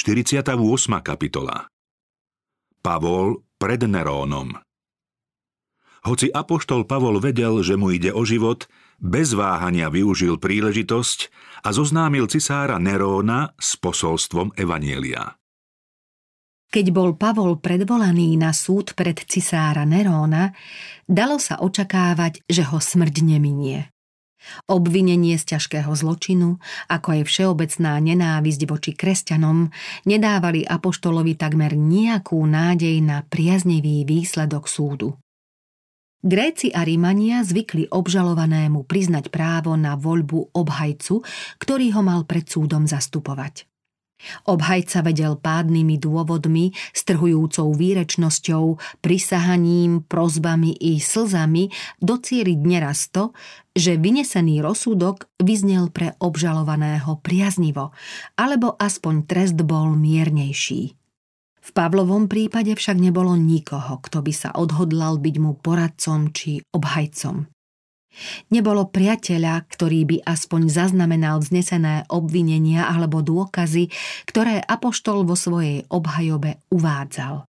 48. kapitola Pavol pred Nerónom Hoci apoštol Pavol vedel, že mu ide o život, bez váhania využil príležitosť a zoznámil cisára Neróna s posolstvom Evanielia. Keď bol Pavol predvolaný na súd pred cisára Neróna, dalo sa očakávať, že ho smrť neminie. Obvinenie z ťažkého zločinu, ako aj všeobecná nenávisť voči kresťanom, nedávali apoštolovi takmer nejakú nádej na priaznivý výsledok súdu. Gréci a Rímania zvykli obžalovanému priznať právo na voľbu obhajcu, ktorý ho mal pred súdom zastupovať. Obhajca vedel pádnymi dôvodmi, strhujúcou výrečnosťou, prisahaním, prozbami i slzami docieliť neraz to, že vynesený rozsudok vyznel pre obžalovaného priaznivo, alebo aspoň trest bol miernejší. V Pavlovom prípade však nebolo nikoho, kto by sa odhodlal byť mu poradcom či obhajcom. Nebolo priateľa, ktorý by aspoň zaznamenal vznesené obvinenia alebo dôkazy, ktoré Apoštol vo svojej obhajobe uvádzal.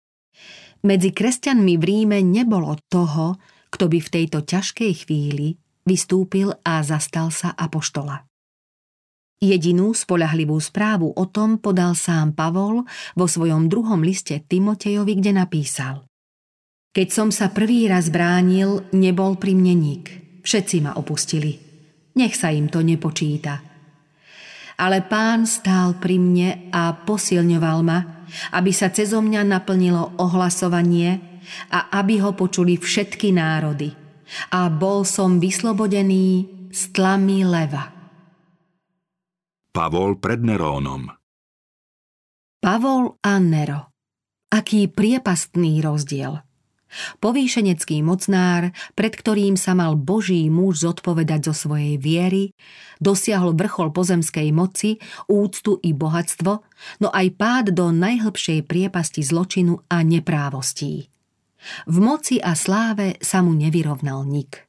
Medzi kresťanmi v Ríme nebolo toho, kto by v tejto ťažkej chvíli vystúpil a zastal sa Apoštola. Jedinú spolahlivú správu o tom podal sám Pavol vo svojom druhom liste Timotejovi, kde napísal Keď som sa prvý raz bránil, nebol pri mne nik. Všetci ma opustili. Nech sa im to nepočíta. Ale pán stál pri mne a posilňoval ma, aby sa cezo mňa naplnilo ohlasovanie a aby ho počuli všetky národy. A bol som vyslobodený z tlamy leva. Pavol pred Nerónom Pavol a Nero. Aký priepastný rozdiel – Povýšenecký mocnár, pred ktorým sa mal Boží muž zodpovedať zo svojej viery, dosiahol vrchol pozemskej moci, úctu i bohatstvo, no aj pád do najhlbšej priepasti zločinu a neprávostí. V moci a sláve sa mu nevyrovnal nik.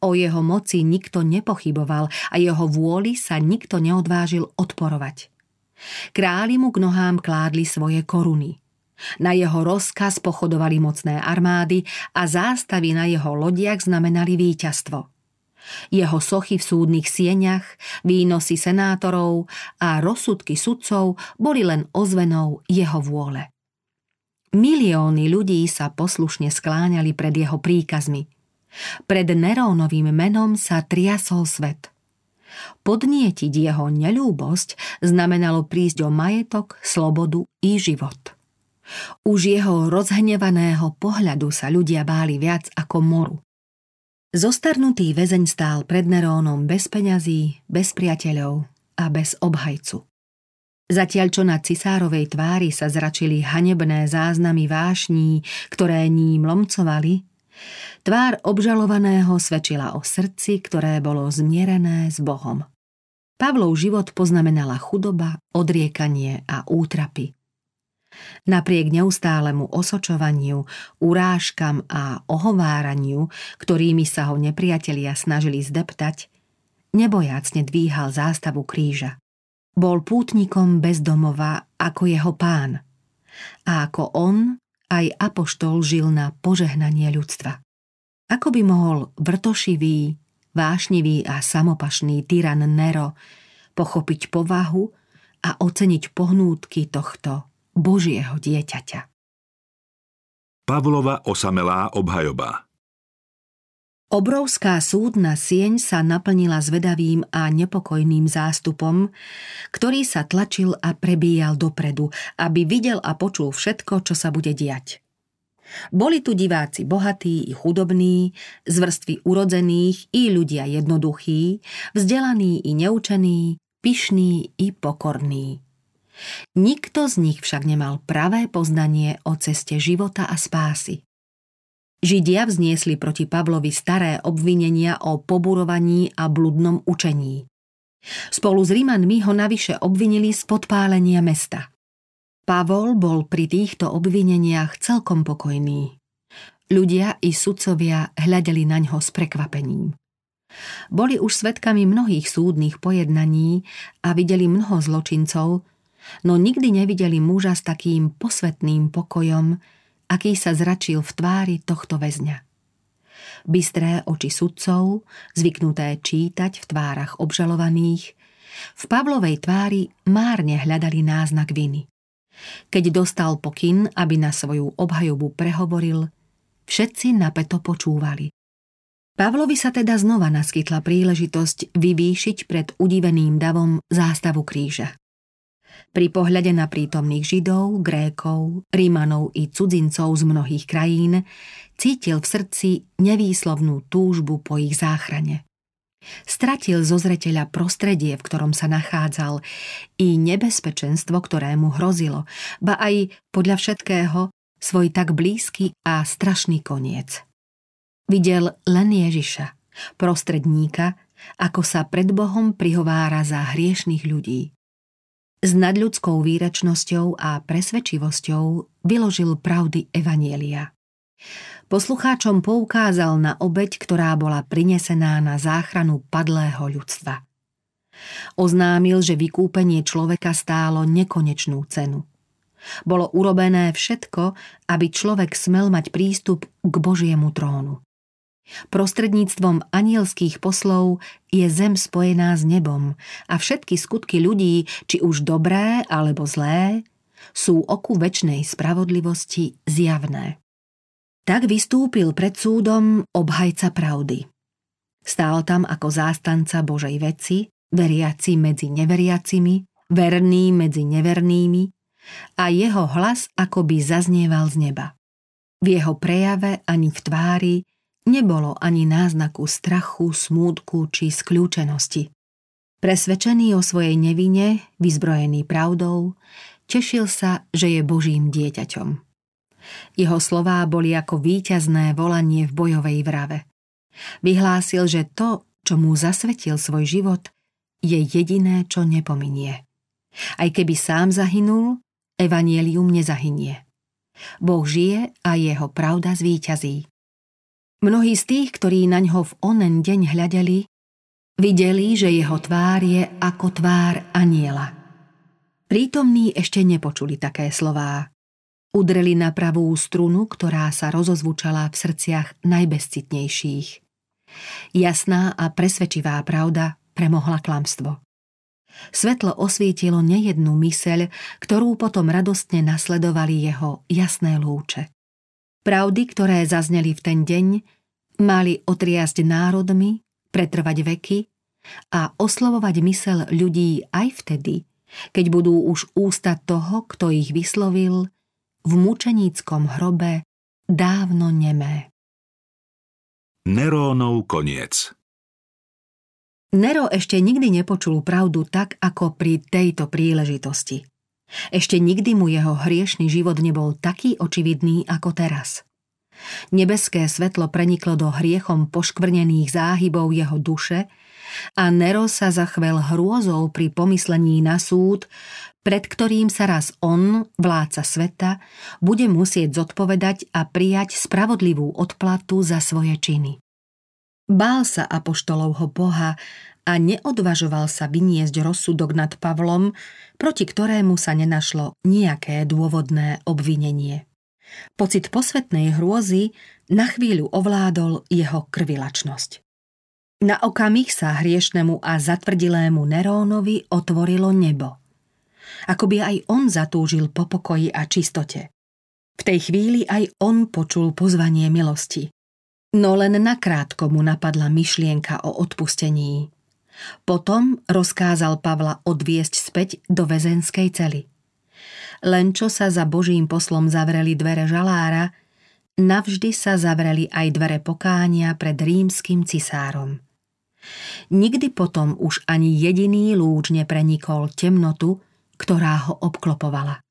O jeho moci nikto nepochyboval a jeho vôli sa nikto neodvážil odporovať. Králi mu k nohám kládli svoje koruny – na jeho rozkaz pochodovali mocné armády a zástavy na jeho lodiach znamenali víťazstvo. Jeho sochy v súdnych sieňach, výnosy senátorov a rozsudky sudcov boli len ozvenou jeho vôle. Milióny ľudí sa poslušne skláňali pred jeho príkazmi. Pred Nerónovým menom sa triasol svet. Podnietiť jeho neľúbosť znamenalo prísť o majetok, slobodu i život. Už jeho rozhnevaného pohľadu sa ľudia báli viac ako moru. Zostarnutý väzeň stál pred Nerónom bez peňazí, bez priateľov a bez obhajcu. Zatiaľ čo na cisárovej tvári sa zračili hanebné záznamy vášní, ktoré ním lomcovali, tvár obžalovaného svedčila o srdci, ktoré bolo zmierené s Bohom. Pavlov život poznamenala chudoba, odriekanie a útrapy. Napriek neustálemu osočovaniu, urážkam a ohováraniu, ktorými sa ho nepriatelia snažili zdeptať, nebojácne dvíhal zástavu kríža. Bol pútnikom bez domova ako jeho pán. A ako on, aj apoštol žil na požehnanie ľudstva. Ako by mohol vrtošivý, vášnivý a samopašný tyran Nero pochopiť povahu a oceniť pohnútky tohto Božieho dieťaťa. Pavlova osamelá obhajoba Obrovská súdna sieň sa naplnila zvedavým a nepokojným zástupom, ktorý sa tlačil a prebíjal dopredu, aby videl a počul všetko, čo sa bude diať. Boli tu diváci bohatí i chudobní, z vrstvy urodzených i ľudia jednoduchí, vzdelaní i neučení, pyšní i pokorní. Nikto z nich však nemal pravé poznanie o ceste života a spásy. Židia vzniesli proti Pavlovi staré obvinenia o poburovaní a bludnom učení. Spolu s Rimanmi ho navyše obvinili z podpálenia mesta. Pavol bol pri týchto obvineniach celkom pokojný. Ľudia i sudcovia hľadeli na ňo s prekvapením. Boli už svetkami mnohých súdnych pojednaní a videli mnoho zločincov, no nikdy nevideli muža s takým posvetným pokojom, aký sa zračil v tvári tohto väzňa. Bystré oči sudcov, zvyknuté čítať v tvárach obžalovaných, v Pavlovej tvári márne hľadali náznak viny. Keď dostal pokyn, aby na svoju obhajobu prehovoril, všetci napeto počúvali. Pavlovi sa teda znova naskytla príležitosť vyvýšiť pred udiveným davom zástavu kríža. Pri pohľade na prítomných Židov, Grékov, Rímanov i cudzincov z mnohých krajín cítil v srdci nevýslovnú túžbu po ich záchrane. Stratil zo zreteľa prostredie, v ktorom sa nachádzal, i nebezpečenstvo, ktoré mu hrozilo, ba aj, podľa všetkého, svoj tak blízky a strašný koniec. Videl len Ježiša, prostredníka, ako sa pred Bohom prihovára za hriešných ľudí. S nadľudskou výračnosťou a presvedčivosťou vyložil pravdy Evanielia. Poslucháčom poukázal na obeď, ktorá bola prinesená na záchranu padlého ľudstva. Oznámil, že vykúpenie človeka stálo nekonečnú cenu – bolo urobené všetko, aby človek smel mať prístup k Božiemu trónu. Prostredníctvom anielských poslov je zem spojená s nebom a všetky skutky ľudí, či už dobré alebo zlé, sú oku väčšnej spravodlivosti zjavné. Tak vystúpil pred súdom obhajca pravdy. Stál tam ako zástanca Božej veci, veriaci medzi neveriacimi, verný medzi nevernými a jeho hlas akoby zaznieval z neba. V jeho prejave ani v tvári nebolo ani náznaku strachu, smútku či skľúčenosti. Presvedčený o svojej nevine, vyzbrojený pravdou, tešil sa, že je Božím dieťaťom. Jeho slová boli ako víťazné volanie v bojovej vrave. Vyhlásil, že to, čo mu zasvetil svoj život, je jediné, čo nepominie. Aj keby sám zahynul, evanielium nezahynie. Boh žije a jeho pravda zvíťazí. Mnohí z tých, ktorí na ňo v onen deň hľadeli, videli, že jeho tvár je ako tvár aniela. Prítomní ešte nepočuli také slová. Udreli na pravú strunu, ktorá sa rozozvučala v srdciach najbezcitnejších. Jasná a presvedčivá pravda premohla klamstvo. Svetlo osvietilo nejednú myseľ, ktorú potom radostne nasledovali jeho jasné lúče. Pravdy, ktoré zazneli v ten deň, mali otriasť národmi, pretrvať veky a oslovovať mysel ľudí aj vtedy, keď budú už ústa toho, kto ich vyslovil, v mučeníckom hrobe dávno nemé. Nerónov koniec Nero ešte nikdy nepočul pravdu tak, ako pri tejto príležitosti. Ešte nikdy mu jeho hriešný život nebol taký očividný ako teraz. Nebeské svetlo preniklo do hriechom poškvrnených záhybov jeho duše a Nero sa zachvel hrôzou pri pomyslení na súd, pred ktorým sa raz on, vládca sveta, bude musieť zodpovedať a prijať spravodlivú odplatu za svoje činy. Bál sa apoštolovho Boha a neodvažoval sa vyniesť rozsudok nad Pavlom, proti ktorému sa nenašlo nejaké dôvodné obvinenie. Pocit posvetnej hrôzy na chvíľu ovládol jeho krvilačnosť. Na okamih sa hriešnemu a zatvrdilému Nerónovi otvorilo nebo. Ako by aj on zatúžil po pokoji a čistote. V tej chvíli aj on počul pozvanie milosti. No len nakrátko mu napadla myšlienka o odpustení. Potom rozkázal Pavla odviesť späť do väzenskej cely. Len čo sa za Božím poslom zavreli dvere žalára, navždy sa zavreli aj dvere pokánia pred rímským cisárom. Nikdy potom už ani jediný lúč neprenikol temnotu, ktorá ho obklopovala.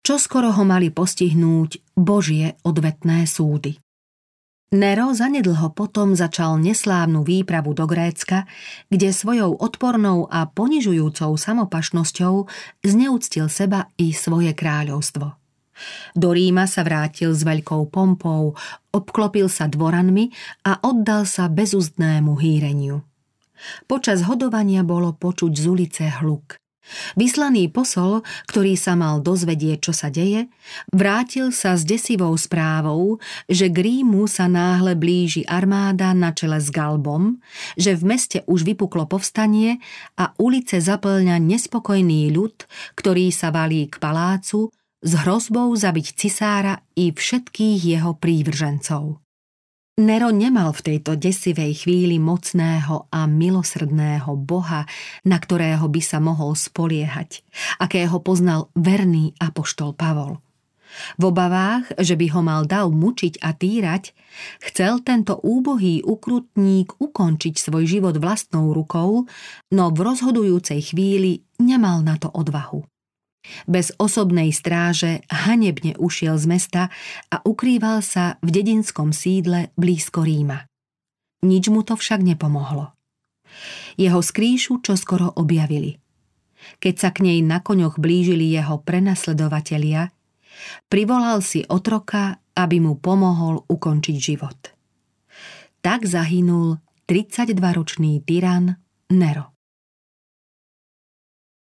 Čo skoro ho mali postihnúť Božie odvetné súdy. Nero zanedlho potom začal neslávnu výpravu do Grécka, kde svojou odpornou a ponižujúcou samopašnosťou zneúctil seba i svoje kráľovstvo. Do Ríma sa vrátil s veľkou pompou, obklopil sa dvoranmi a oddal sa bezúzdnému hýreniu. Počas hodovania bolo počuť z ulice hluk. Vyslaný posol, ktorý sa mal dozvedieť, čo sa deje, vrátil sa s desivou správou, že k Rímu sa náhle blíži armáda na čele s Galbom, že v meste už vypuklo povstanie a ulice zaplňa nespokojný ľud, ktorý sa valí k palácu s hrozbou zabiť cisára i všetkých jeho prívržencov. Nero nemal v tejto desivej chvíli mocného a milosrdného Boha, na ktorého by sa mohol spoliehať, akého poznal verný apoštol Pavol. V obavách, že by ho mal dav mučiť a týrať, chcel tento úbohý ukrutník ukončiť svoj život vlastnou rukou, no v rozhodujúcej chvíli nemal na to odvahu. Bez osobnej stráže hanebne ušiel z mesta a ukrýval sa v dedinskom sídle blízko Ríma. Nič mu to však nepomohlo. Jeho skrýšu čoskoro objavili. Keď sa k nej na koňoch blížili jeho prenasledovatelia, privolal si otroka, aby mu pomohol ukončiť život. Tak zahynul 32-ročný tyran Nero.